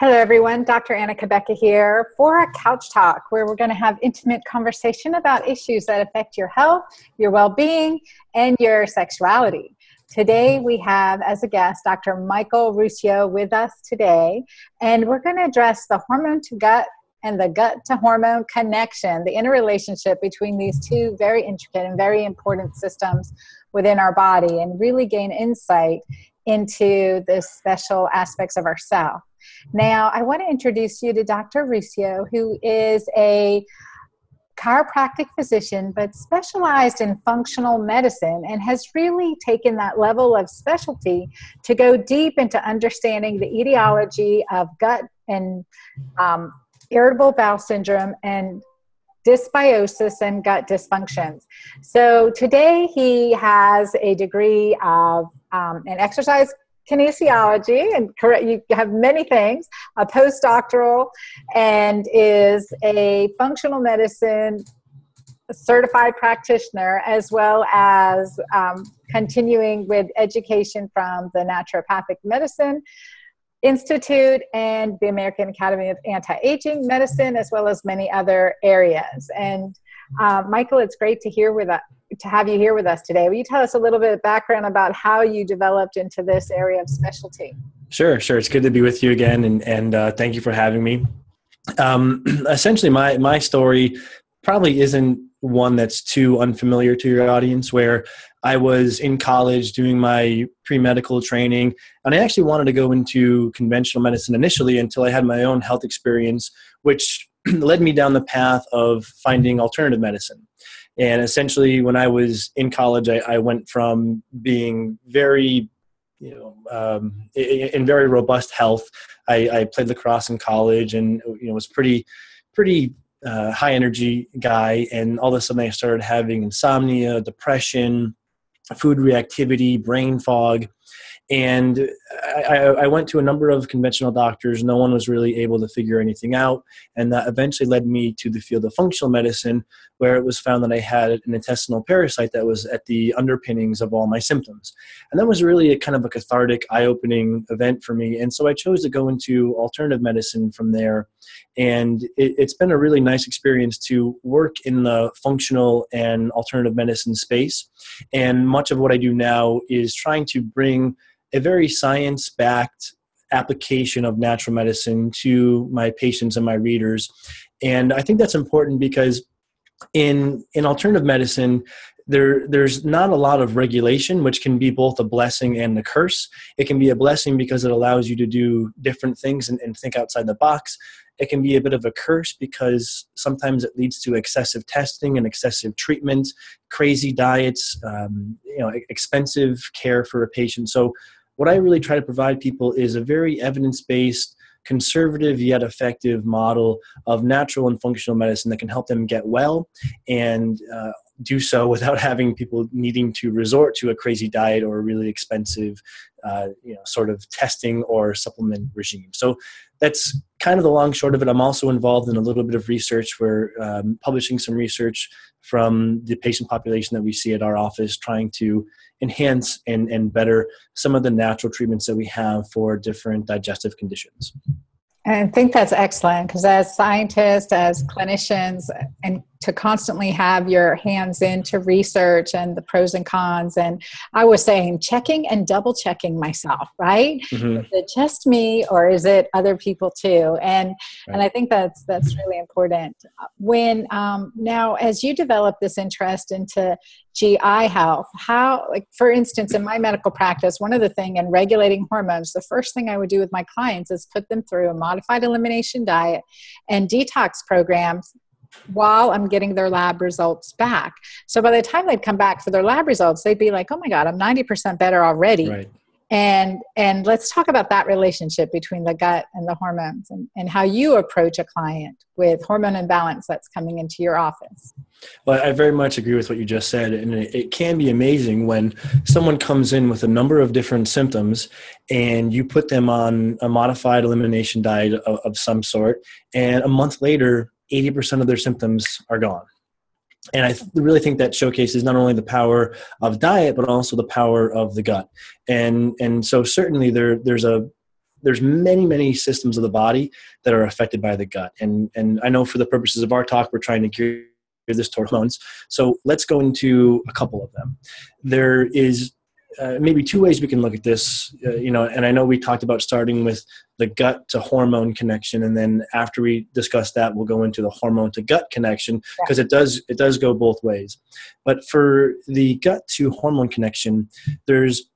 Hello, everyone. Dr. Anna Cabeca here for a couch talk where we're going to have intimate conversation about issues that affect your health, your well being, and your sexuality. Today, we have as a guest Dr. Michael Ruscio with us today, and we're going to address the hormone to gut and the gut to hormone connection, the interrelationship between these two very intricate and very important systems within our body, and really gain insight into the special aspects of ourself. Now, I want to introduce you to Dr. Ruscio, who is a chiropractic physician, but specialized in functional medicine and has really taken that level of specialty to go deep into understanding the etiology of gut and um, irritable bowel syndrome and dysbiosis and gut dysfunctions. So today he has a degree of um, an exercise kinesiology and correct you have many things a postdoctoral and is a functional medicine certified practitioner as well as um, continuing with education from the naturopathic medicine institute and the american academy of anti-aging medicine as well as many other areas. And uh, michael it's great to hear with us to have you here with us today. Will you tell us a little bit of background about how you developed into this area of specialty? Sure, sure. It's good to be with you again, and and uh, thank you for having me. Um, essentially, my my story probably isn't one that's too unfamiliar to your audience. Where I was in college doing my pre medical training, and I actually wanted to go into conventional medicine initially until I had my own health experience, which led me down the path of finding alternative medicine. And essentially, when I was in college, I, I went from being very you know, um, in very robust health. I, I, played lacrosse in college, and you know, was pretty, pretty uh, high energy guy. And all of a sudden, I started having insomnia, depression, food reactivity, brain fog, and I, I, went to a number of conventional doctors. No one was really able to figure anything out. And that eventually led me to the field of functional medicine, where it was found that I had an intestinal parasite that was at the underpinnings of all my symptoms. And that was really a kind of a cathartic, eye opening event for me. And so I chose to go into alternative medicine from there. And it, it's been a really nice experience to work in the functional and alternative medicine space. And much of what I do now is trying to bring a very science backed application of natural medicine to my patients and my readers. And I think that's important because in in alternative medicine there there's not a lot of regulation which can be both a blessing and a curse. It can be a blessing because it allows you to do different things and, and think outside the box. It can be a bit of a curse because sometimes it leads to excessive testing and excessive treatment crazy diets um, you know expensive care for a patient. So what I really try to provide people is a very evidence based, conservative yet effective model of natural and functional medicine that can help them get well and uh, do so without having people needing to resort to a crazy diet or a really expensive uh, you know sort of testing or supplement regime. So that's kind of the long short of it i'm also involved in a little bit of research we're um, publishing some research from the patient population that we see at our office trying to enhance and, and better some of the natural treatments that we have for different digestive conditions. I think that's excellent because as scientists, as clinicians, and to constantly have your hands into research and the pros and cons. And I was saying checking and double checking myself, right? Mm-hmm. Is it just me or is it other people too? And right. and I think that's that's really important. When um, now as you develop this interest into GI health, how like for instance in my medical practice, one of the thing in regulating hormones, the first thing I would do with my clients is put them through a modified elimination diet and detox programs while I'm getting their lab results back. So by the time they'd come back for their lab results, they'd be like, "Oh my God, I'm 90% better already." Right. And and let's talk about that relationship between the gut and the hormones, and, and how you approach a client with hormone imbalance that's coming into your office. Well, I very much agree with what you just said, and it, it can be amazing when someone comes in with a number of different symptoms, and you put them on a modified elimination diet of, of some sort, and a month later 80% of their symptoms are gone. And I th- really think that showcases not only the power of diet, but also the power of the gut. And, and so certainly there, there's a, there's many many systems of the body that are affected by the gut and and i know for the purposes of our talk we're trying to cure this toward hormones so let's go into a couple of them there is uh, maybe two ways we can look at this uh, you know and i know we talked about starting with the gut to hormone connection and then after we discuss that we'll go into the hormone to gut connection because it does it does go both ways. But for the gut to hormone connection there's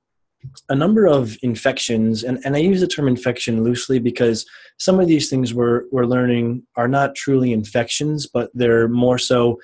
a number of infections and, and i use the term infection loosely because some of these things we're, we're learning are not truly infections but they're more so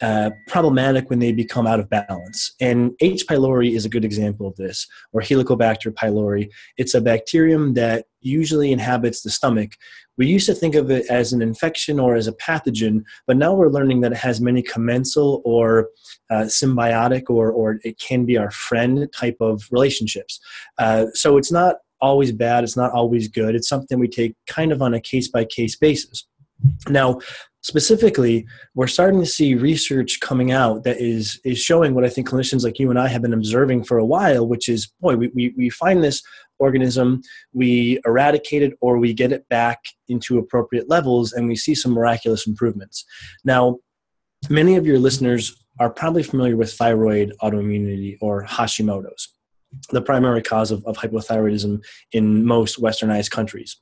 uh, problematic when they become out of balance. And H. pylori is a good example of this, or Helicobacter pylori. It's a bacterium that usually inhabits the stomach. We used to think of it as an infection or as a pathogen, but now we're learning that it has many commensal or uh, symbiotic, or, or it can be our friend type of relationships. Uh, so it's not always bad, it's not always good. It's something we take kind of on a case by case basis. Now, specifically we're starting to see research coming out that is is showing what i think clinicians like you and i have been observing for a while which is boy we, we, we find this organism we eradicate it or we get it back into appropriate levels and we see some miraculous improvements. Now many of your listeners are probably familiar with thyroid autoimmunity or hashimoto's the primary cause of, of hypothyroidism in most westernized countries.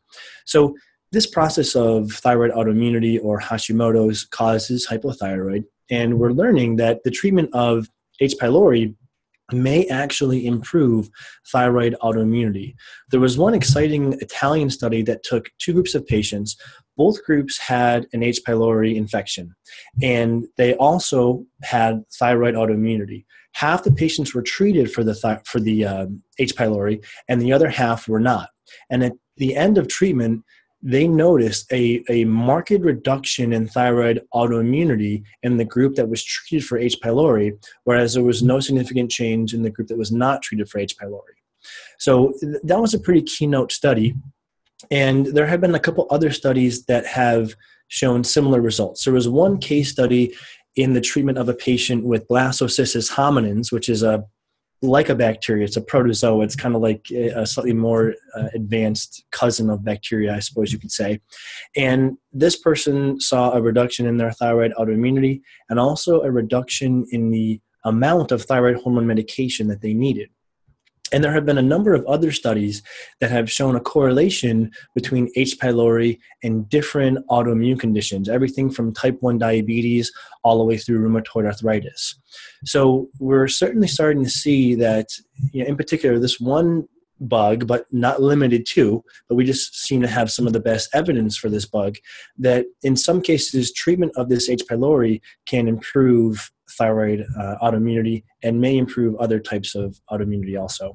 So this process of thyroid autoimmunity or Hashimoto's causes hypothyroid, and we're learning that the treatment of H. pylori may actually improve thyroid autoimmunity. There was one exciting Italian study that took two groups of patients. Both groups had an H. pylori infection, and they also had thyroid autoimmunity. Half the patients were treated for the th- for the um, H. pylori, and the other half were not. And at the end of treatment, they noticed a, a marked reduction in thyroid autoimmunity in the group that was treated for H. pylori, whereas there was no significant change in the group that was not treated for H. pylori. So that was a pretty keynote study. And there have been a couple other studies that have shown similar results. There was one case study in the treatment of a patient with blastocystis hominis, which is a like a bacteria. It's a protozoa. It's kind of like a slightly more uh, advanced cousin of bacteria, I suppose you could say. And this person saw a reduction in their thyroid autoimmunity and also a reduction in the amount of thyroid hormone medication that they needed. And there have been a number of other studies that have shown a correlation between H. pylori and different autoimmune conditions, everything from type 1 diabetes all the way through rheumatoid arthritis. So we're certainly starting to see that, you know, in particular, this one bug, but not limited to, but we just seem to have some of the best evidence for this bug, that in some cases, treatment of this H. pylori can improve thyroid uh, autoimmunity and may improve other types of autoimmunity also.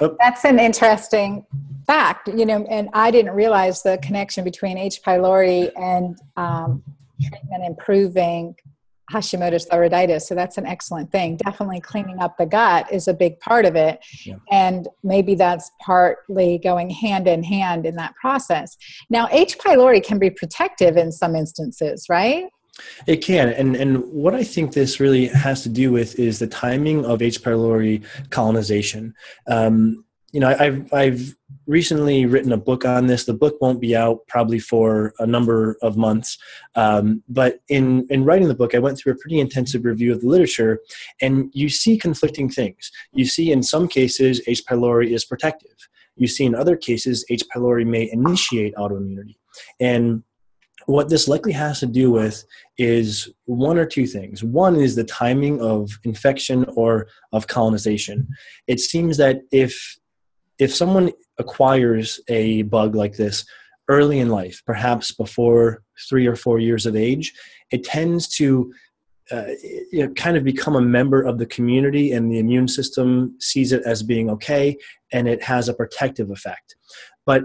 Oh. That's an interesting fact, you know, and I didn't realize the connection between H. pylori and um, treatment improving Hashimoto's thyroiditis. So that's an excellent thing. Definitely cleaning up the gut is a big part of it. Yeah. And maybe that's partly going hand in hand in that process. Now, H. pylori can be protective in some instances, right? It can, and and what I think this really has to do with is the timing of H. pylori colonization. Um, you know, I've I've recently written a book on this. The book won't be out probably for a number of months, um, but in in writing the book, I went through a pretty intensive review of the literature, and you see conflicting things. You see, in some cases, H. pylori is protective. You see, in other cases, H. pylori may initiate autoimmunity, and what this likely has to do with is one or two things. One is the timing of infection or of colonization. It seems that if if someone acquires a bug like this early in life, perhaps before three or four years of age, it tends to uh, kind of become a member of the community, and the immune system sees it as being okay, and it has a protective effect. But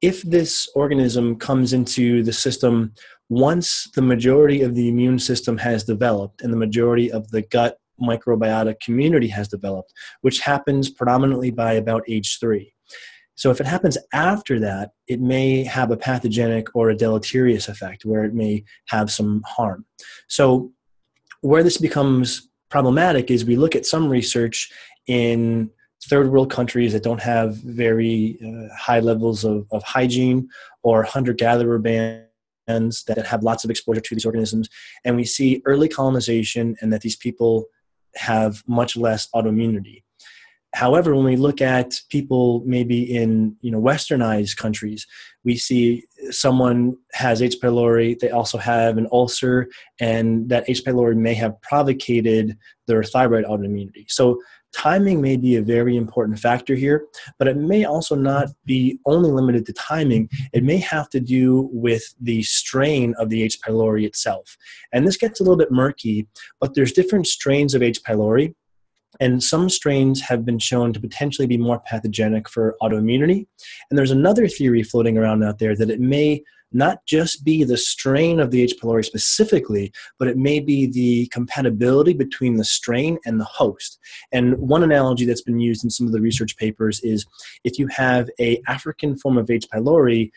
if this organism comes into the system once the majority of the immune system has developed and the majority of the gut microbiota community has developed, which happens predominantly by about age three. So, if it happens after that, it may have a pathogenic or a deleterious effect where it may have some harm. So, where this becomes problematic is we look at some research in third world countries that don't have very uh, high levels of, of hygiene or hunter gatherer bands that have lots of exposure to these organisms. And we see early colonization and that these people have much less autoimmunity. However, when we look at people maybe in you know westernized countries, we see someone has H. pylori, they also have an ulcer, and that H. pylori may have provocated their thyroid autoimmunity. So timing may be a very important factor here, but it may also not be only limited to timing. It may have to do with the strain of the H. pylori itself. And this gets a little bit murky, but there's different strains of H. pylori and some strains have been shown to potentially be more pathogenic for autoimmunity. And there's another theory floating around out there that it may not just be the strain of the H. pylori specifically, but it may be the compatibility between the strain and the host. And one analogy that's been used in some of the research papers is if you have a African form of H. pylori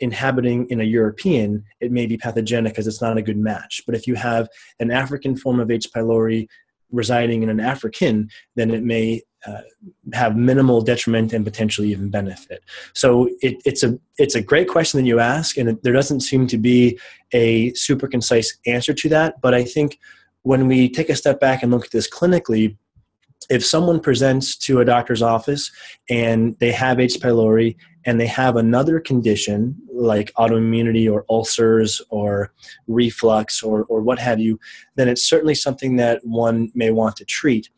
inhabiting in a European, it may be pathogenic because it's not a good match. But if you have an African form of H. pylori residing in an African, then it may uh, have minimal detriment and potentially even benefit. So it, it's a it's a great question that you ask, and it, there doesn't seem to be a super concise answer to that. But I think when we take a step back and look at this clinically, if someone presents to a doctor's office and they have H. pylori and they have another condition like autoimmunity or ulcers or reflux or, or what have you, then it's certainly something that one may want to treat.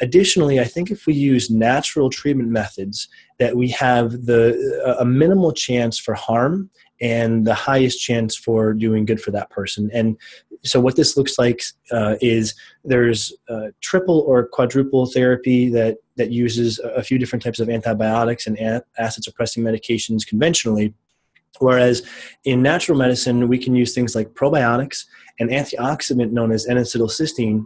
Additionally, I think if we use natural treatment methods, that we have the a minimal chance for harm and the highest chance for doing good for that person. And so what this looks like uh, is there's uh, triple or quadruple therapy that that uses a few different types of antibiotics and acid suppressing medications conventionally whereas in natural medicine we can use things like probiotics an antioxidant known as N-acetylcysteine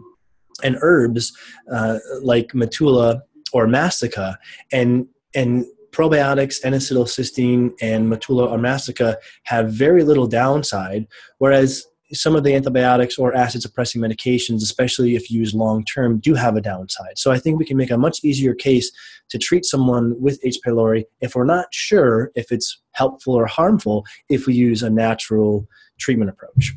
and herbs uh, like matula or massica and and probiotics, N-acetylcysteine, and Matula or have very little downside, whereas some of the antibiotics or acid suppressing medications, especially if used long term, do have a downside. So I think we can make a much easier case to treat someone with H. pylori if we're not sure if it's helpful or harmful if we use a natural treatment approach.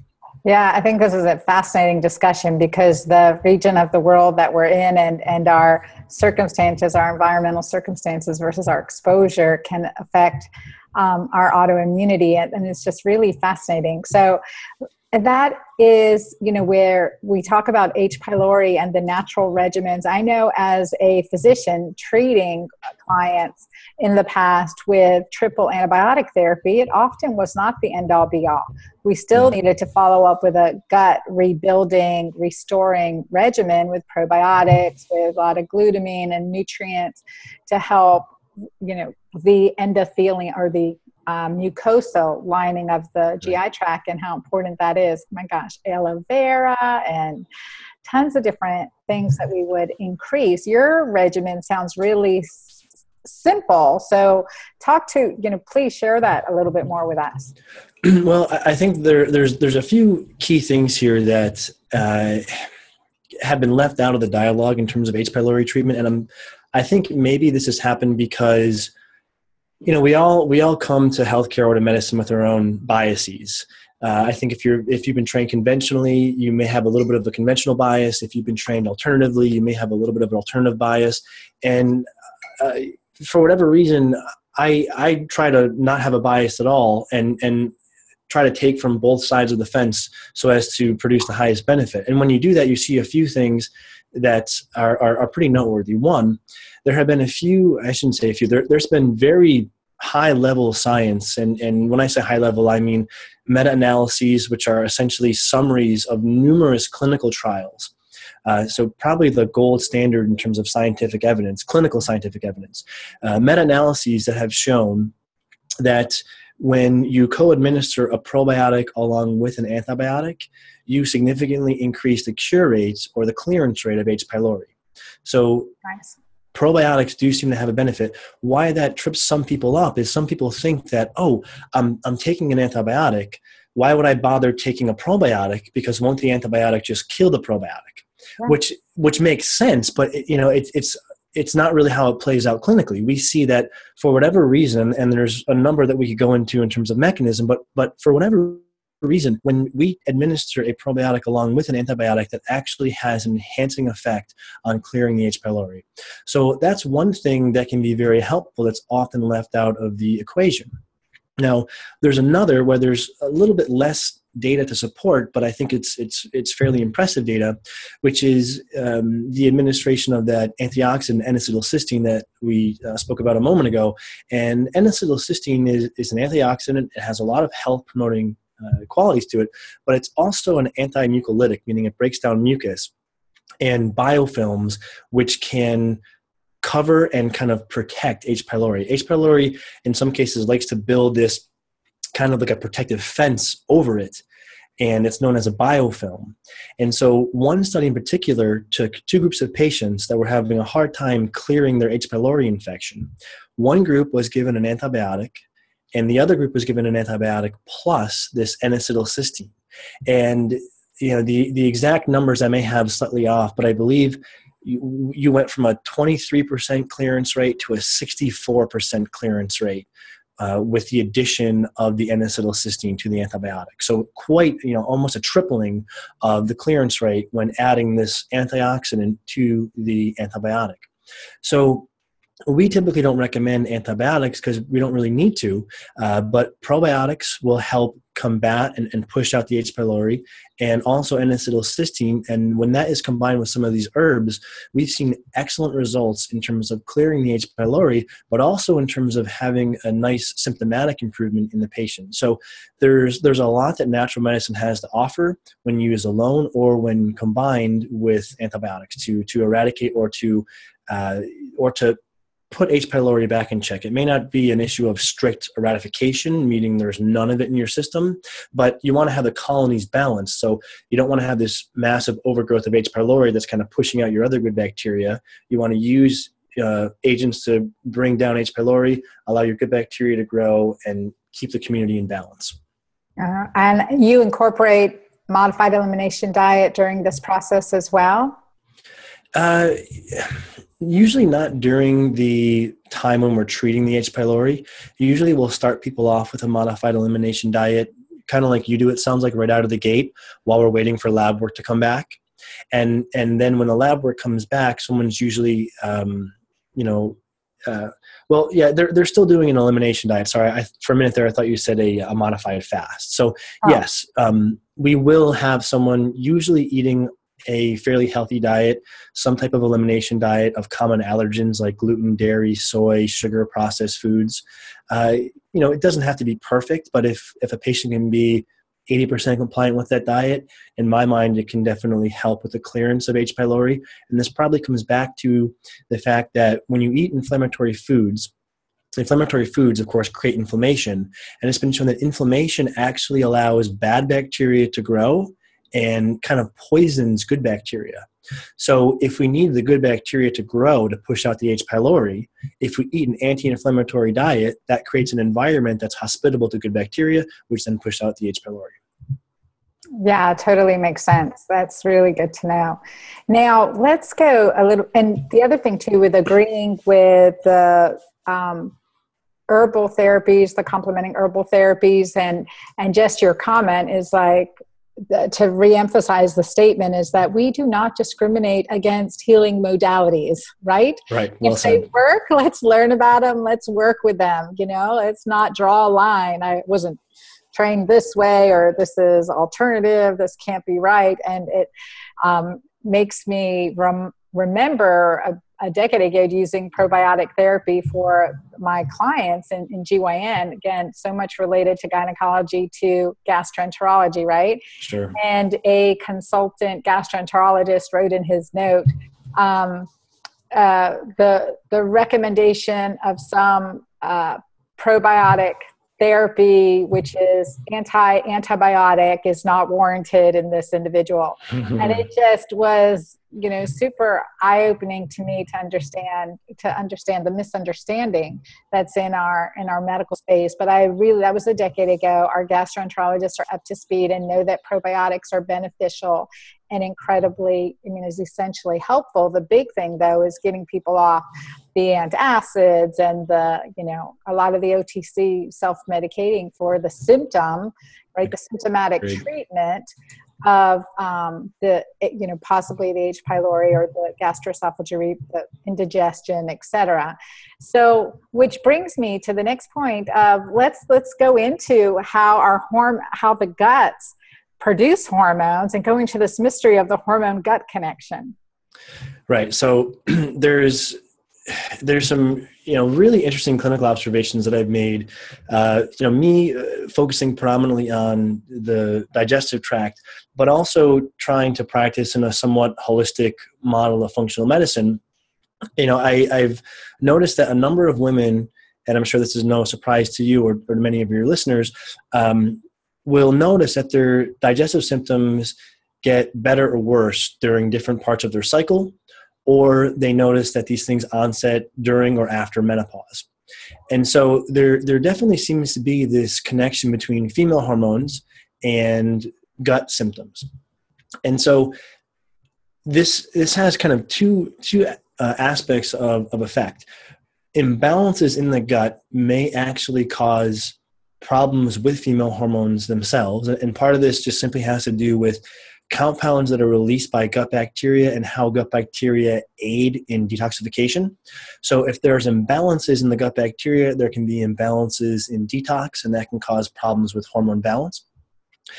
Yeah, I think this is a fascinating discussion because the region of the world that we're in and, and our circumstances, our environmental circumstances versus our exposure can affect um, our autoimmunity. And, and it's just really fascinating. So, and that is, you know, where we talk about H. pylori and the natural regimens. I know as a physician treating clients in the past with triple antibiotic therapy, it often was not the end all be all. We still mm. needed to follow up with a gut rebuilding, restoring regimen with probiotics, with a lot of glutamine and nutrients to help, you know, the endothelium or the um, mucosal lining of the GI tract and how important that is. Oh my gosh, aloe vera and tons of different things that we would increase. Your regimen sounds really s- simple. So, talk to you know, please share that a little bit more with us. Well, I think there, there's there's a few key things here that uh, have been left out of the dialogue in terms of H. pylori treatment, and I'm I think maybe this has happened because you know we all we all come to healthcare or to medicine with our own biases. Uh, i think if you're if you've been trained conventionally you may have a little bit of a conventional bias. If you've been trained alternatively you may have a little bit of an alternative bias. And uh, for whatever reason i i try to not have a bias at all and and try to take from both sides of the fence so as to produce the highest benefit. And when you do that you see a few things that are, are, are pretty noteworthy. One there have been a few, I shouldn't say a few, there, has been very high level science. And, and when I say high level, I mean meta analyses, which are essentially summaries of numerous clinical trials. Uh, so, probably the gold standard in terms of scientific evidence, clinical scientific evidence. Uh, meta analyses that have shown that when you co administer a probiotic along with an antibiotic, you significantly increase the cure rates or the clearance rate of H. pylori. So, nice probiotics do seem to have a benefit. Why that trips some people up is some people think that, oh, I'm, I'm taking an antibiotic. Why would I bother taking a probiotic? Because won't the antibiotic just kill the probiotic? Yeah. Which which makes sense, but it, you know it, it's it's not really how it plays out clinically. We see that for whatever reason, and there's a number that we could go into in terms of mechanism, but but for whatever reason, when we administer a probiotic along with an antibiotic that actually has an enhancing effect on clearing the H. pylori. So that's one thing that can be very helpful that's often left out of the equation. Now, there's another where there's a little bit less data to support, but I think it's it's it's fairly impressive data, which is um, the administration of that antioxidant N-acetylcysteine that we uh, spoke about a moment ago. And N-acetylcysteine is, is an antioxidant. It has a lot of health promoting uh, qualities to it, but it's also an anti-mucolytic, meaning it breaks down mucus and biofilms, which can cover and kind of protect H. pylori. H. pylori, in some cases, likes to build this kind of like a protective fence over it and it's known as a biofilm. And so, one study in particular took two groups of patients that were having a hard time clearing their H. pylori infection. One group was given an antibiotic, and the other group was given an antibiotic plus this N-acetylcysteine. And you know the the exact numbers I may have slightly off, but I believe you, you went from a 23% clearance rate to a 64% clearance rate uh, with the addition of the N-acetylcysteine to the antibiotic. So quite, you know, almost a tripling of the clearance rate when adding this antioxidant to the antibiotic. So we typically don't recommend antibiotics because we don't really need to, uh, but probiotics will help combat and, and push out the H. pylori and also N-acetylcysteine. And when that is combined with some of these herbs, we've seen excellent results in terms of clearing the H. pylori, but also in terms of having a nice symptomatic improvement in the patient. So there's there's a lot that natural medicine has to offer when used alone or when combined with antibiotics to to eradicate or to uh, or to put H. pylori back in check. It may not be an issue of strict eradication, meaning there's none of it in your system, but you want to have the colonies balanced. So you don't want to have this massive overgrowth of H. pylori that's kind of pushing out your other good bacteria. You want to use uh, agents to bring down H. pylori, allow your good bacteria to grow, and keep the community in balance. Uh, and you incorporate modified elimination diet during this process as well? Uh, Usually not during the time when we're treating the H. pylori. Usually we'll start people off with a modified elimination diet, kind of like you do, it sounds like right out of the gate while we're waiting for lab work to come back. And, and then when the lab work comes back, someone's usually, um, you know, uh, well, yeah, they're, they're still doing an elimination diet. Sorry, I, for a minute there, I thought you said a, a modified fast. So, oh. yes, um, we will have someone usually eating a fairly healthy diet, some type of elimination diet of common allergens like gluten, dairy, soy, sugar, processed foods. Uh, you know, it doesn't have to be perfect, but if if a patient can be 80% compliant with that diet, in my mind, it can definitely help with the clearance of H. pylori. And this probably comes back to the fact that when you eat inflammatory foods, inflammatory foods, of course, create inflammation. And it's been shown that inflammation actually allows bad bacteria to grow and kind of poisons good bacteria. So, if we need the good bacteria to grow to push out the H. pylori, if we eat an anti inflammatory diet, that creates an environment that's hospitable to good bacteria, which then push out the H. pylori. Yeah, totally makes sense. That's really good to know. Now, let's go a little, and the other thing too, with agreeing with the um, herbal therapies, the complementing herbal therapies, and and just your comment is like to reemphasize the statement is that we do not discriminate against healing modalities, right? Right. Well if said. they work, let's learn about them. Let's work with them. You know, let's not draw a line. I wasn't trained this way, or this is alternative. This can't be right, and it um, makes me rem- remember a decade ago using probiotic therapy for my clients in, in GYN. Again, so much related to gynecology to gastroenterology, right? Sure. And a consultant gastroenterologist wrote in his note um, uh, the the recommendation of some uh, probiotic therapy which is anti antibiotic is not warranted in this individual. And it mm-hmm. just was you know super eye-opening to me to understand to understand the misunderstanding that's in our in our medical space. But i really that was a decade ago. Our gastroenterologists are up to speed and know that probiotics are beneficial and incredibly i mean is essentially helpful the big thing though is getting people off the antacids and the you know a lot of the otc self-medicating for the symptom right the symptomatic Great. treatment of um, the you know possibly the H. pylori or the gastroesophageal the indigestion, etc. So, which brings me to the next point of let's let's go into how our horm how the guts produce hormones and going to this mystery of the hormone gut connection. Right. So there's there's some you know really interesting clinical observations that I've made. Uh, you know, me uh, focusing predominantly on the digestive tract, but also trying to practice in a somewhat holistic model of functional medicine. You know, I, I've noticed that a number of women, and I'm sure this is no surprise to you or, or to many of your listeners, um, will notice that their digestive symptoms get better or worse during different parts of their cycle or they notice that these things onset during or after menopause. And so there, there definitely seems to be this connection between female hormones and gut symptoms. And so this, this has kind of two, two uh, aspects of, of effect. Imbalances in the gut may actually cause problems with female hormones themselves. And part of this just simply has to do with compounds that are released by gut bacteria and how gut bacteria aid in detoxification. So, if there's imbalances in the gut bacteria, there can be imbalances in detox, and that can cause problems with hormone balance.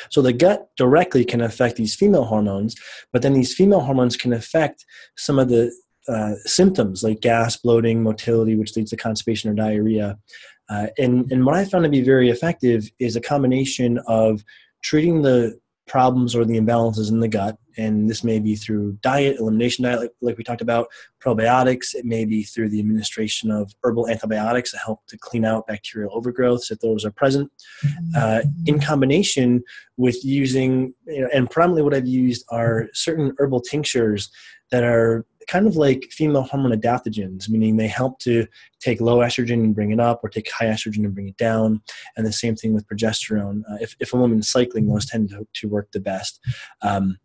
So, the gut directly can affect these female hormones, but then these female hormones can affect some of the uh, symptoms like gas, bloating, motility, which leads to constipation or diarrhea. Uh, and, and what I found to be very effective is a combination of treating the problems or the imbalances in the gut. And this may be through diet, elimination diet, like, like, we talked about, probiotics. It may be through the administration of herbal antibiotics that help to clean out bacterial overgrowths if those are present. Uh, in combination with using, you know, and primarily what I've used are certain herbal tinctures that are kind of like female hormone adaptogens, meaning they help to take low estrogen and bring it up, or take high estrogen and bring it down. And the same thing with progesterone. Uh, if, if a woman's cycling, those tend to, to work the best. Um,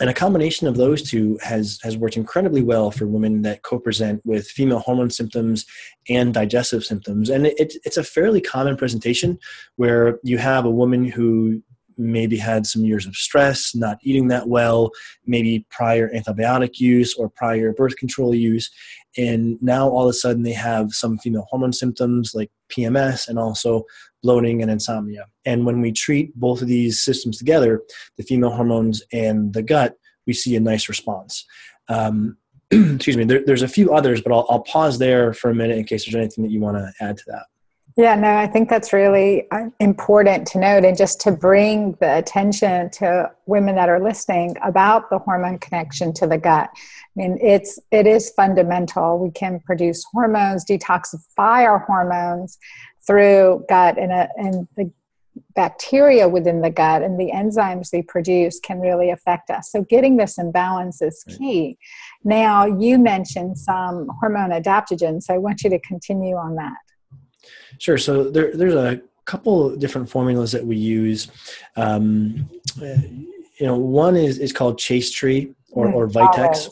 and a combination of those two has has worked incredibly well for women that co-present with female hormone symptoms and digestive symptoms and it, it's a fairly common presentation where you have a woman who maybe had some years of stress, not eating that well, maybe prior antibiotic use or prior birth control use. And now all of a sudden they have some female hormone symptoms like PMS and also bloating and insomnia. And when we treat both of these systems together, the female hormones and the gut, we see a nice response. Um, excuse me, there, there's a few others, but I'll, I'll pause there for a minute in case there's anything that you want to add to that. Yeah, no, I think that's really uh, important to note and just to bring the attention to women that are listening about the hormone connection to the gut. I mean, it's it is fundamental. We can produce hormones, detoxify our hormones through gut and, a, uh, and the bacteria within the gut and the enzymes they produce can really affect us. So getting this imbalance is key. Now, you mentioned some hormone adaptogens, so I want you to continue on that. Sure. So there, there's a couple different formulas that we use. Um, you know, one is is called Chaste Tree or, or Vitex.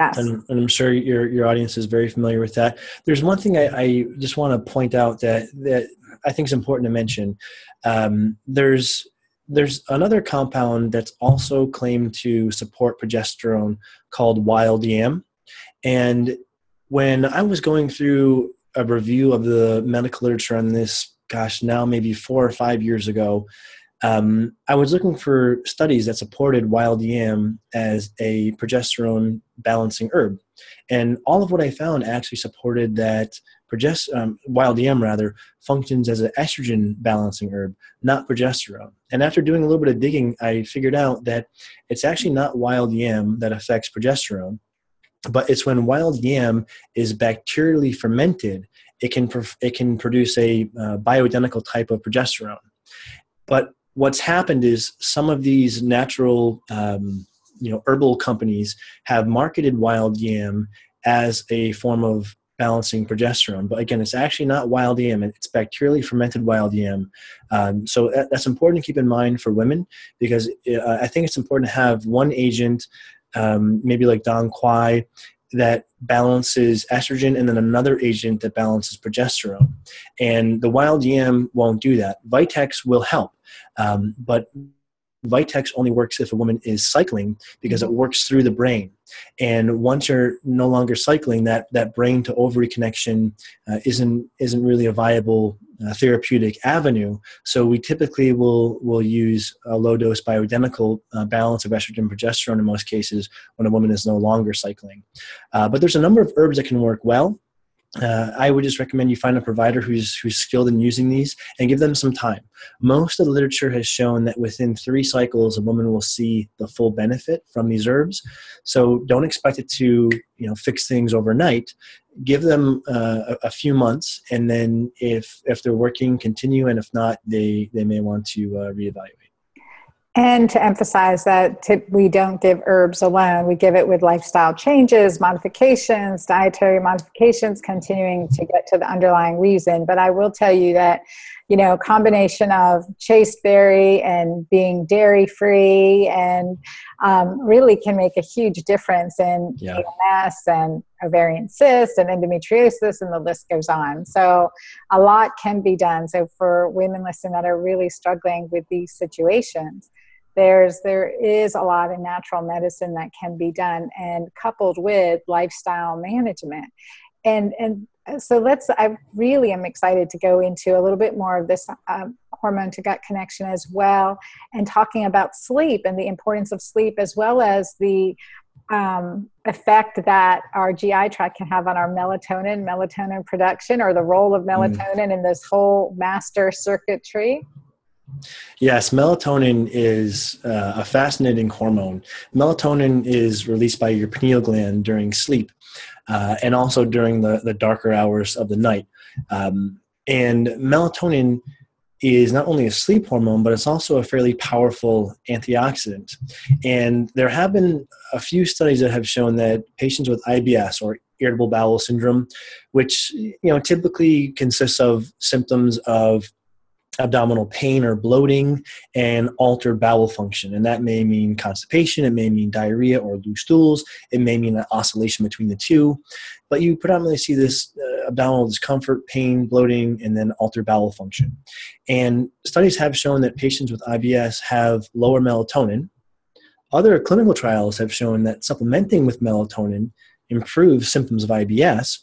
Yes. And, and, I'm sure your your audience is very familiar with that. There's one thing I, I just want to point out that that I think is important to mention. Um, there's there's another compound that's also claimed to support progesterone called wild yam, and when I was going through a review of the medical literature on this, gosh, now maybe four or five years ago, um, I was looking for studies that supported wild yam as a progesterone balancing herb. And all of what I found actually supported that progest- um, wild yam rather functions as an estrogen balancing herb, not progesterone. And after doing a little bit of digging, I figured out that it's actually not wild yam that affects progesterone but it's when wild yam is bacterially fermented it can it can produce a uh, bioidentical type of progesterone but what's happened is some of these natural um, you know herbal companies have marketed wild yam as a form of balancing progesterone. But again, it's actually not wild yam; it's bacterially fermented wild yam. Um, so that, that's important to keep in mind for women because uh, I think it's important to have one agent, um, maybe like Dong Quai, that balances estrogen and then another agent that balances progesterone. And the wild yam won't do that. Vitex will help, um, but Vitex only works if a woman is cycling because it works through the brain. And once you're no longer cycling, that, that brain to ovary connection uh, isn't, isn't really a viable uh, therapeutic avenue. So we typically will, will use a low dose bioidentical uh, balance of estrogen and progesterone in most cases when a woman is no longer cycling. Uh, but there's a number of herbs that can work well uh, I would just recommend you find a provider who's who's skilled in using these and give them some time. Most of the literature has shown that within three cycles, a woman will see the full benefit from these herbs. So don't expect it to you know fix things overnight. Give them uh, a, a, few months, and then if if they're working, continue, and if not, they they may want to uh, reevaluate. And to emphasize that we don't give herbs alone, we give it with lifestyle changes, modifications, dietary modifications, continuing to get to the underlying reason. But I will tell you that, you know, combination of chasteberry and being dairy free and um, really can make a huge difference in yeah. PMS and ovarian cyst and endometriosis, and the list goes on. So a lot can be done. So for women listening that are really struggling with these situations, there's there is a lot of natural medicine that can be done and coupled with lifestyle management and and so let's i really am excited to go into a little bit more of this um, hormone to gut connection as well and talking about sleep and the importance of sleep as well as the um, effect that our GI tract can have on our melatonin, melatonin production, or the role of mm. melatonin mm. in this whole master circuitry. Yes, melatonin is uh, a fascinating hormone. Melatonin is released by your pineal gland during sleep uh, and also during the, the darker hours of the night. Um, and melatonin is not only a sleep hormone, but it's also a fairly powerful antioxidant. And there have been a few studies that have shown that patients with IBS or irritable bowel syndrome, which you know typically consists of symptoms of abdominal pain or bloating and altered bowel function. And that may mean constipation, it may mean diarrhea or loose stools, it may mean an oscillation between the two. But you predominantly see this uh, abdominal discomfort, pain, bloating, and then altered bowel function. And studies have shown that patients with IBS have lower melatonin. Other clinical trials have shown that supplementing with melatonin improves symptoms of IBS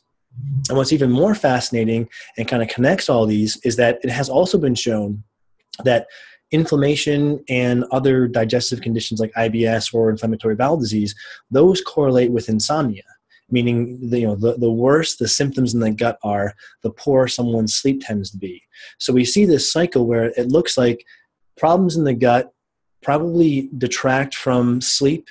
and what's even more fascinating and kind of connects all these is that it has also been shown that inflammation and other digestive conditions like IBS or inflammatory bowel disease, those correlate with insomnia. Meaning, the, you know, the, the worse the symptoms in the gut are, the poorer someone's sleep tends to be. So we see this cycle where it looks like problems in the gut probably detract from sleep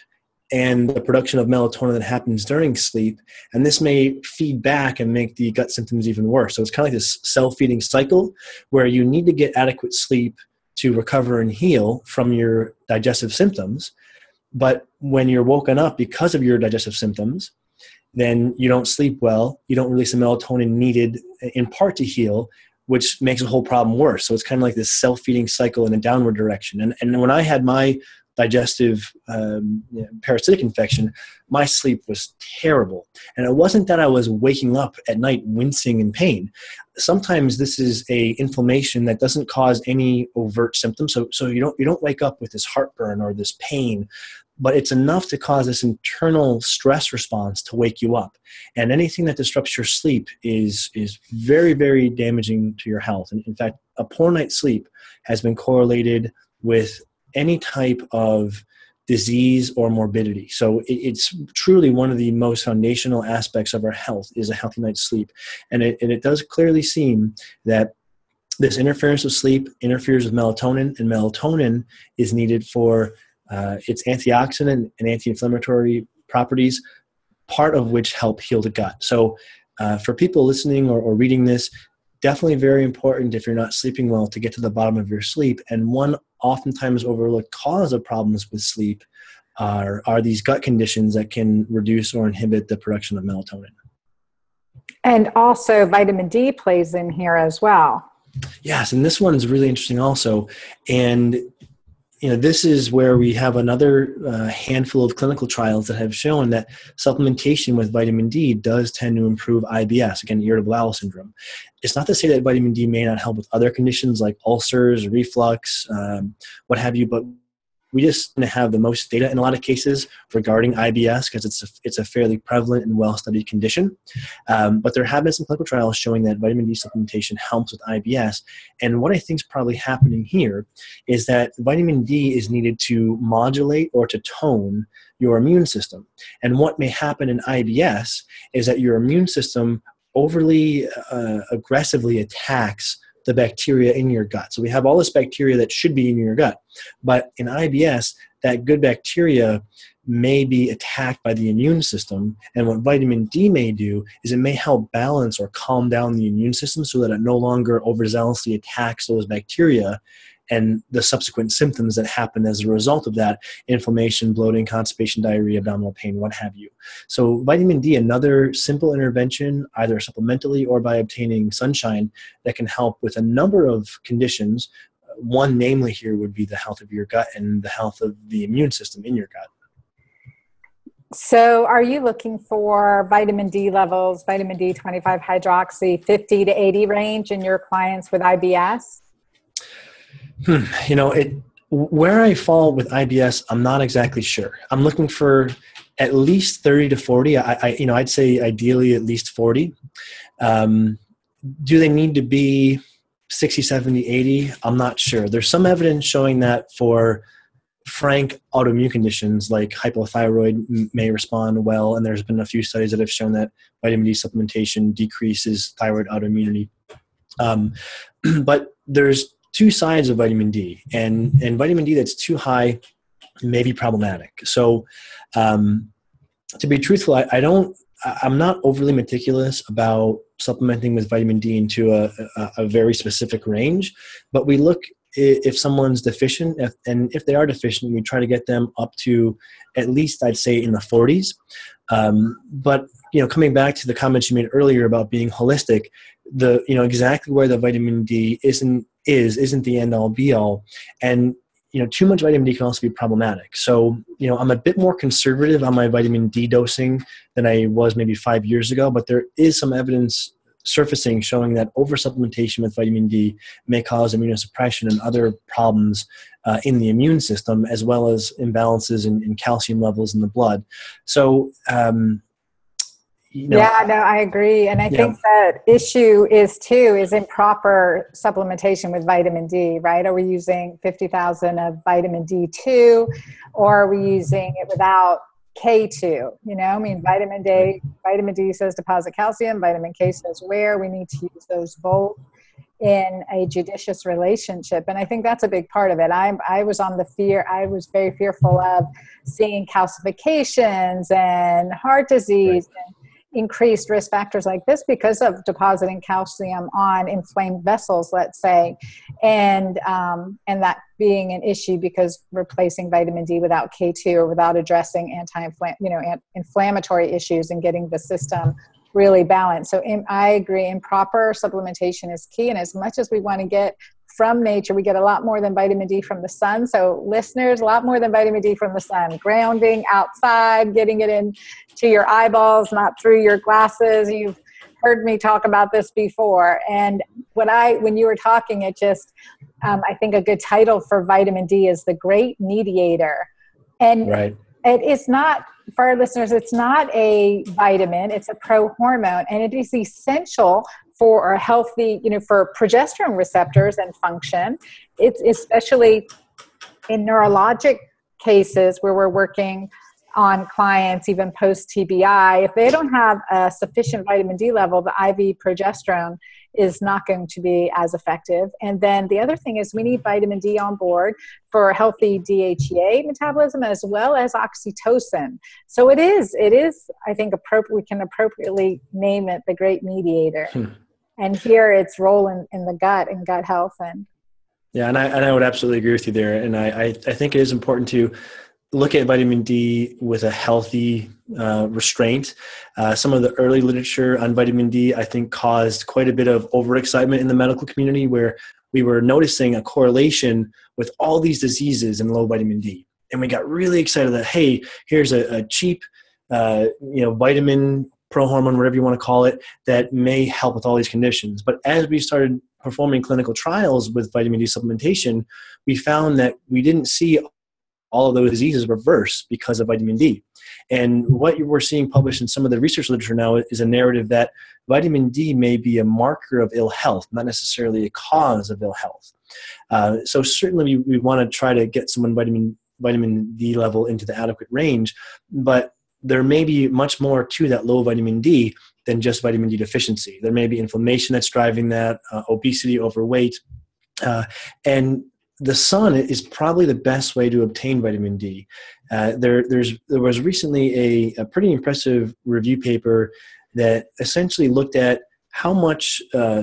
and the production of melatonin that happens during sleep. And this may feed back and make the gut symptoms even worse. So it's kind of like this self feeding cycle where you need to get adequate sleep to recover and heal from your digestive symptoms. But when you're woken up because of your digestive symptoms, then you don't sleep well. You don't release the melatonin needed in part to heal, which makes the whole problem worse. So it's kind of like this self feeding cycle in a downward direction. And, and when I had my digestive um, you know, parasitic infection, my sleep was terrible. And it wasn't that I was waking up at night wincing in pain. Sometimes this is a inflammation that doesn't cause any overt symptoms. So, so you don't you don't wake up with this heartburn or this pain, but it's enough to cause this internal stress response to wake you up. And anything that disrupts your sleep is is very very damaging to your health. And in fact, a poor night's sleep has been correlated with any type of disease or morbidity. So it's truly one of the most foundational aspects of our health is a healthy night's sleep. And it, and it does clearly seem that this interference with sleep interferes with melatonin, and melatonin is needed for uh, its antioxidant and anti-inflammatory properties, part of which help heal the gut. So uh, for people listening or, or reading this, definitely very important if you're not sleeping well to get to the bottom of your sleep. And one oftentimes overlooked cause of problems with sleep are, are these gut conditions that can reduce or inhibit the production of melatonin. And also, vitamin D plays in here as well. Yes, and this one is really interesting also. And you know, this is where we have another uh, handful of clinical trials that have shown that supplementation with vitamin D does tend to improve IBS, again, irritable bowel syndrome. It's not to say that vitamin D may not help with other conditions like ulcers, reflux, um, what have you, but we just have the most data in a lot of cases regarding IBS because it's a, it's a fairly prevalent and well studied condition. Um, but there have been some clinical trials showing that vitamin D supplementation helps with IBS. And what I think is probably happening here is that vitamin D is needed to modulate or to tone your immune system. And what may happen in IBS is that your immune system overly uh, aggressively attacks the bacteria in your gut. So we have all this bacteria that should be in your gut. But in IBS, that good bacteria may be attacked by the immune system. And what vitamin D may do is it may help balance or calm down the immune system so that it no longer overzealously attacks those bacteria and the subsequent symptoms that happen as a result of that inflammation, bloating, constipation, diarrhea, abdominal pain, what have you. So, vitamin D, another simple intervention, either supplementally or by obtaining sunshine, that can help with a number of conditions. One, namely, here would be the health of your gut and the health of the immune system in your gut. So, are you looking for vitamin D levels, vitamin D 25 hydroxy, 50 to 80 range in your clients with IBS? Hmm, you know, it where I fall with IBS, I'm not exactly sure. I'm looking for at least 30 to 40. I, I you know, I'd say ideally at least 40. Um, do they need to be 60, 70, 80? I'm not sure. There's some evidence showing that for frank autoimmune conditions like hypothyroid may respond well, and there's been a few studies that have shown that vitamin D supplementation decreases thyroid autoimmunity. Um, but there's two sides of vitamin D, and and vitamin D that's too high may be problematic. So, um, to be truthful, I, I, don't. I'm not overly meticulous about supplementing with vitamin D into a, a, a very specific range, but we look if someone's deficient, if, and if they are deficient, we try to get them up to at least I'd say in the 40s. Um, but you know, coming back to the comments you made earlier about being holistic, the you know exactly where the vitamin D isn't is isn't the end all be all. And you know too much vitamin d can also be problematic. So you know i'm a bit more conservative on my vitamin d dosing than i was maybe five years ago but there is some evidence surfacing showing that oversupplementation with vitamin d may cause immunosuppression and other problems uh, in the immune system as well as imbalances in, in calcium levels in the blood. So um, you know, yeah no i agree. And i yeah. think that issue is too is improper supplementation with vitamin d right? Are we using 50000 of vitamin d2 or are we using it without k2 you know i mean vitamin d vitamin d says deposit calcium vitamin k says where we need to use those both in a judicious relationship. And i think that's a big part of it. I i was on the fear i was very fearful of seeing calcifications and heart disease right. and increased risk factors like this because of depositing calcium on inflamed vessels, let's say, and um, and that being an issue because replacing vitamin D without K2 or without addressing anti-inflammatory you know inflammatory issues and getting the system really balanced. So in, I agree, improper supplementation is key. And as much as we want to get from nature. We get a lot more than vitamin D from the sun. So, listeners, a lot more than vitamin D from the sun. Grounding outside, getting it in to your eyeballs, not through your glasses. You've heard me talk about this before. And when I, when you were talking, it just, um, I think a good title for vitamin D is the Great Mediator. And right. it is not for our listeners, it's not a vitamin, it's a prohormone, and it is essential for a healthy, you know, for progesterone receptors and function. It's especially in neurologic cases where we're working on clients even post TBI. If they don't have a sufficient vitamin D level, the IV progesterone is not going to be as effective. And then the other thing is we need vitamin D on board for healthy DHEA metabolism as well as oxytocin. So it is, it is, I think, appropriate. We can appropriately name it the great mediator. Hmm. And here its role in, in the gut and gut health and yeah and I, and I would absolutely agree with you there and I, I, I think it is important to look at vitamin D with a healthy uh, restraint. Uh, some of the early literature on vitamin D, I think, caused quite a bit of overexcitement in the medical community where we were noticing a correlation with all these diseases and low vitamin D. And we got really excited that, hey, here's a, a cheap, uh, you know, vitamin, prohormone, whatever you want to call it, that may help with all these conditions. But as we started performing clinical trials with vitamin D supplementation, we found that we didn't see all of those diseases reverse because of vitamin D. And what we're seeing published in some of the research literature now is a narrative that vitamin D may be a marker of ill health, not necessarily a cause of ill health. Uh, so certainly we, we want to try to get someone vitamin vitamin D level into the adequate range, but there may be much more to that low vitamin D than just vitamin D deficiency. There may be inflammation that's driving that, uh, obesity, overweight, uh, and the sun is probably the best way to obtain vitamin D. Uh, there, there's, there was recently a, a, pretty impressive review paper that essentially looked at how much uh,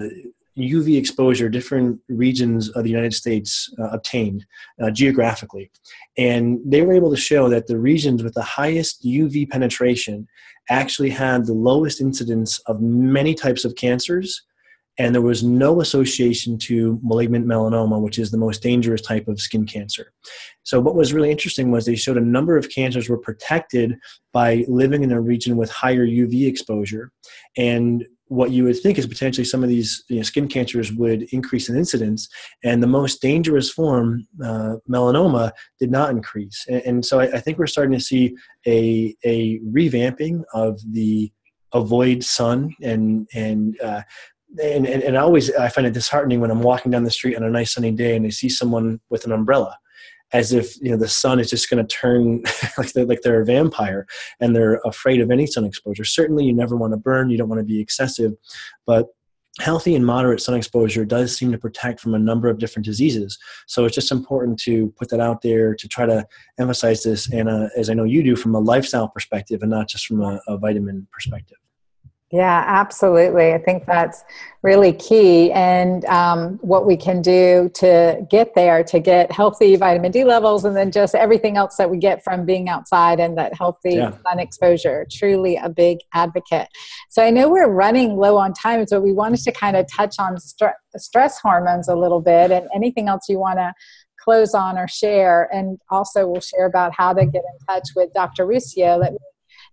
UV exposure different regions of the United States uh, obtained uh, geographically. And they were able to show that the regions with the highest UV penetration actually had the lowest incidence of many types of cancers and there was no association to malignant melanoma, which is the most dangerous type of skin cancer. So, what was really interesting was they showed a number of cancers were protected by living in a region with higher UV exposure. And what you would think is potentially some of these you know, skin cancers would increase in incidence, and the most dangerous form, uh, melanoma, did not increase. And, and so, I, I think we're starting to see a, a revamping of the avoid sun and and uh, and, and, and I always I find it disheartening when I'm walking down the street on a nice sunny day and I see someone with an umbrella, as if you know the sun is just going to turn like they're, like they're a vampire and they're afraid of any sun exposure. Certainly, you never want to burn. You don't want to be excessive, but healthy and moderate sun exposure does seem to protect from a number of different diseases. So it's just important to put that out there to try to emphasize this, and as I know you do, from a lifestyle perspective and not just from a, a vitamin perspective. Yeah, absolutely. I think that's really key. And um, what we can do to get there, to get healthy vitamin D levels, and then just everything else that we get from being outside and that healthy yeah. sun exposure. Truly a big advocate. So I know we're running low on time, so we wanted to kind of touch on st- stress hormones a little bit and anything else you want to close on or share. And also, we'll share about how to get in touch with Dr. Ruscio. Let me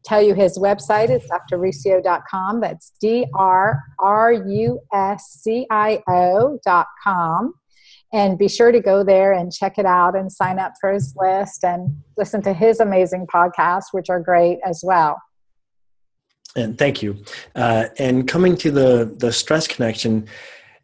tell you his website is drruscio.com. That's D R R U S C I O.com. And be sure to go there and check it out and sign up for his list and listen to his amazing podcasts, which are great as well. And thank you. Uh, and coming to the, the stress connection,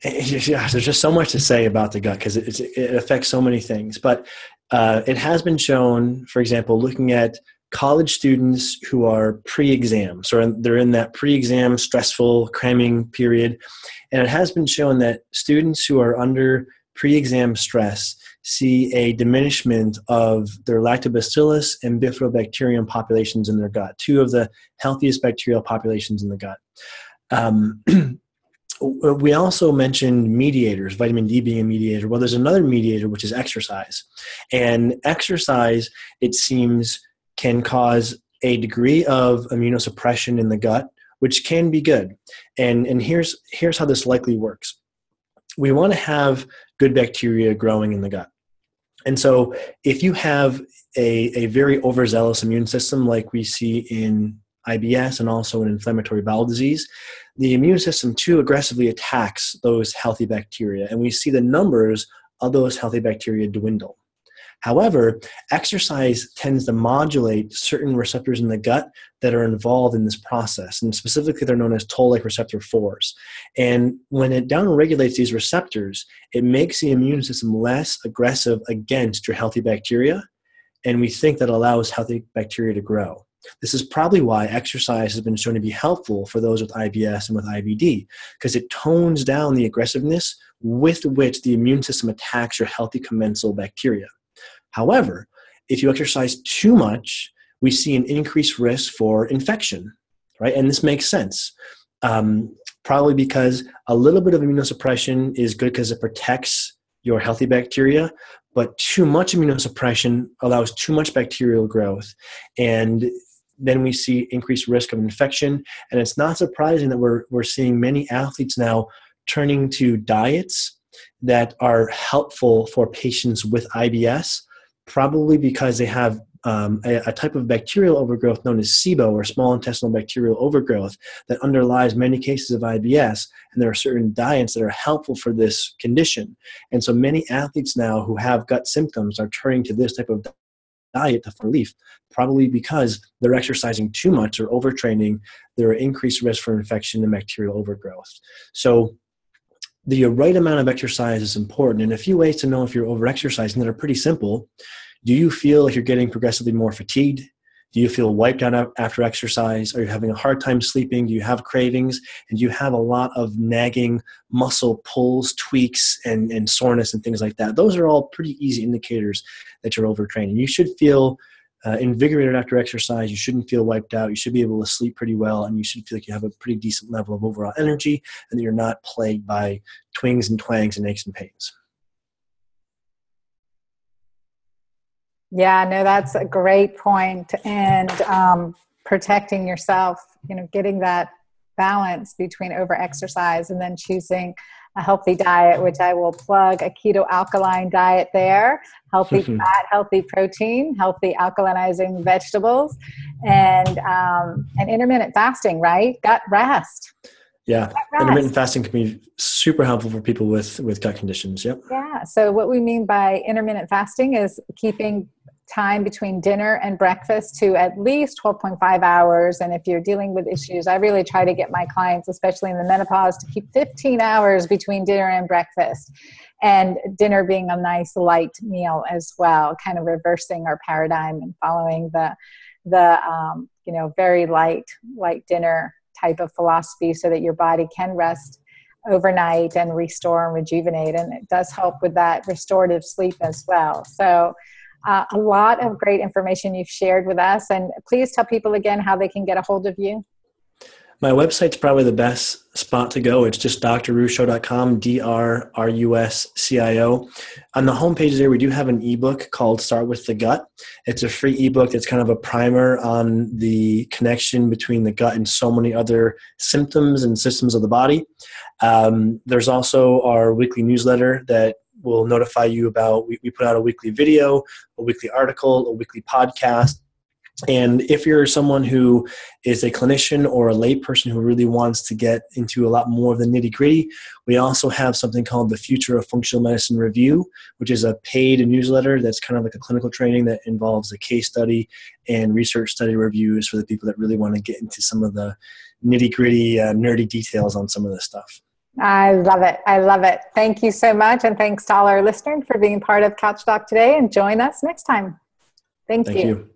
yeah, there's just so much to say about the gut because it, it, affects so many things. But uh, it has been shown, for example, looking at college students who are pre-exam so they're in that pre-exam stressful cramming period and it has been shown that students who are under pre-exam stress see a diminishment of their lactobacillus and bifidobacterium populations in their gut two of the healthiest bacterial populations in the gut um, we also mentioned mediators, vitamin D being a mediator. Well, there's another mediator, which is exercise. And exercise, it seems, can cause a degree of immunosuppression in the gut, which can be good. And, and here's, here's how this likely works we want to have good bacteria growing in the gut. And so, if you have a, a very overzealous immune system, like we see in IBS and also in inflammatory bowel disease, the immune system too aggressively attacks those healthy bacteria, and we see the numbers of those healthy bacteria dwindle. However, exercise tends to modulate certain receptors in the gut that are involved in this process, and specifically they're known as toll-like receptor 4s. And when it downregulates these receptors, it makes the immune system less aggressive against your healthy bacteria, and we think that allows healthy bacteria to grow. This is probably why exercise has been shown to be helpful for those with IBS and with IBD, because it tones down the aggressiveness with which the immune system attacks your healthy commensal bacteria. However, if you exercise too much, we see an increased risk for infection, right? And this makes sense. Um, probably because a little bit of immunosuppression is good because it protects your healthy bacteria, but too much immunosuppression allows too much bacterial growth and then we see increased risk of infection and it's not surprising that we're, we're seeing many athletes now turning to diets that are helpful for patients with ibs probably because they have um, a, a, type of bacterial overgrowth known as SIBO or small intestinal bacterial overgrowth that underlies many cases of IBS. And there are certain diets that are helpful for this condition. And so many athletes now who have gut symptoms are turning to this type of diet to relief, probably because they're exercising too much or overtraining. There are increased risk for infection and bacterial overgrowth. So the right amount of exercise is important. And a few ways to know if you're overexercising that are pretty simple do you feel like you're getting progressively more fatigued? Do you feel wiped out after exercise? Are you having a hard time sleeping? Do you have cravings? And you have a lot of nagging muscle pulls, tweaks, and, and soreness and things like that? Those are all pretty easy indicators that you're overtraining. You should feel uh, invigorated after exercise. You shouldn't feel wiped out. You should be able to sleep pretty well, and you should feel like you have a pretty decent level of overall energy and that you're not plagued by twings and twangs and aches and pains. Yeah, no, that's a great point. And um, protecting yourself, you know, getting that balance between over exercise and then choosing a healthy diet, which I will plug a keto alkaline diet there healthy fat, healthy protein, healthy alkalinizing vegetables, and, um, and intermittent fasting, right? Gut rest. Yeah, intermittent fasting can be super helpful for people with with gut conditions. Yep. Yeah. So what we mean by intermittent fasting is keeping time between dinner and breakfast to at least 12.5 hours. And if you're dealing with issues, I really try to get my clients, especially in the menopause, to keep 15 hours between dinner and breakfast. And dinner being a nice light meal as well, kind of reversing our paradigm and following the the um, you know very light light dinner type of philosophy so that your body can rest overnight and restore and rejuvenate and it does help with that restorative sleep as well so uh, a lot of great information you've shared with us. And please tell people again how they can get a hold of you. My website's probably the best spot to go. It's just drruscio.com, D R R U S C I O. On the homepage there, we do have an ebook called Start with the Gut. It's a free ebook that's kind of a primer on the connection between the gut and so many other symptoms and systems of the body. Um, there's also our weekly newsletter that will notify you about we, we put out a weekly video a weekly article a weekly podcast and if you're someone who is a clinician or a layperson who really wants to get into a lot more of the nitty gritty, we also have something called the Future of Functional Medicine Review, which is a paid newsletter that's kind of like a clinical training that involves a case study and research study reviews for the people that really want to get into some of the nitty gritty, uh, nerdy details on some of this stuff. I love it. I love it. Thank you so much. And thanks to all our listeners for being part of Couch Doc today and join us next time. Thank, Thank you. you.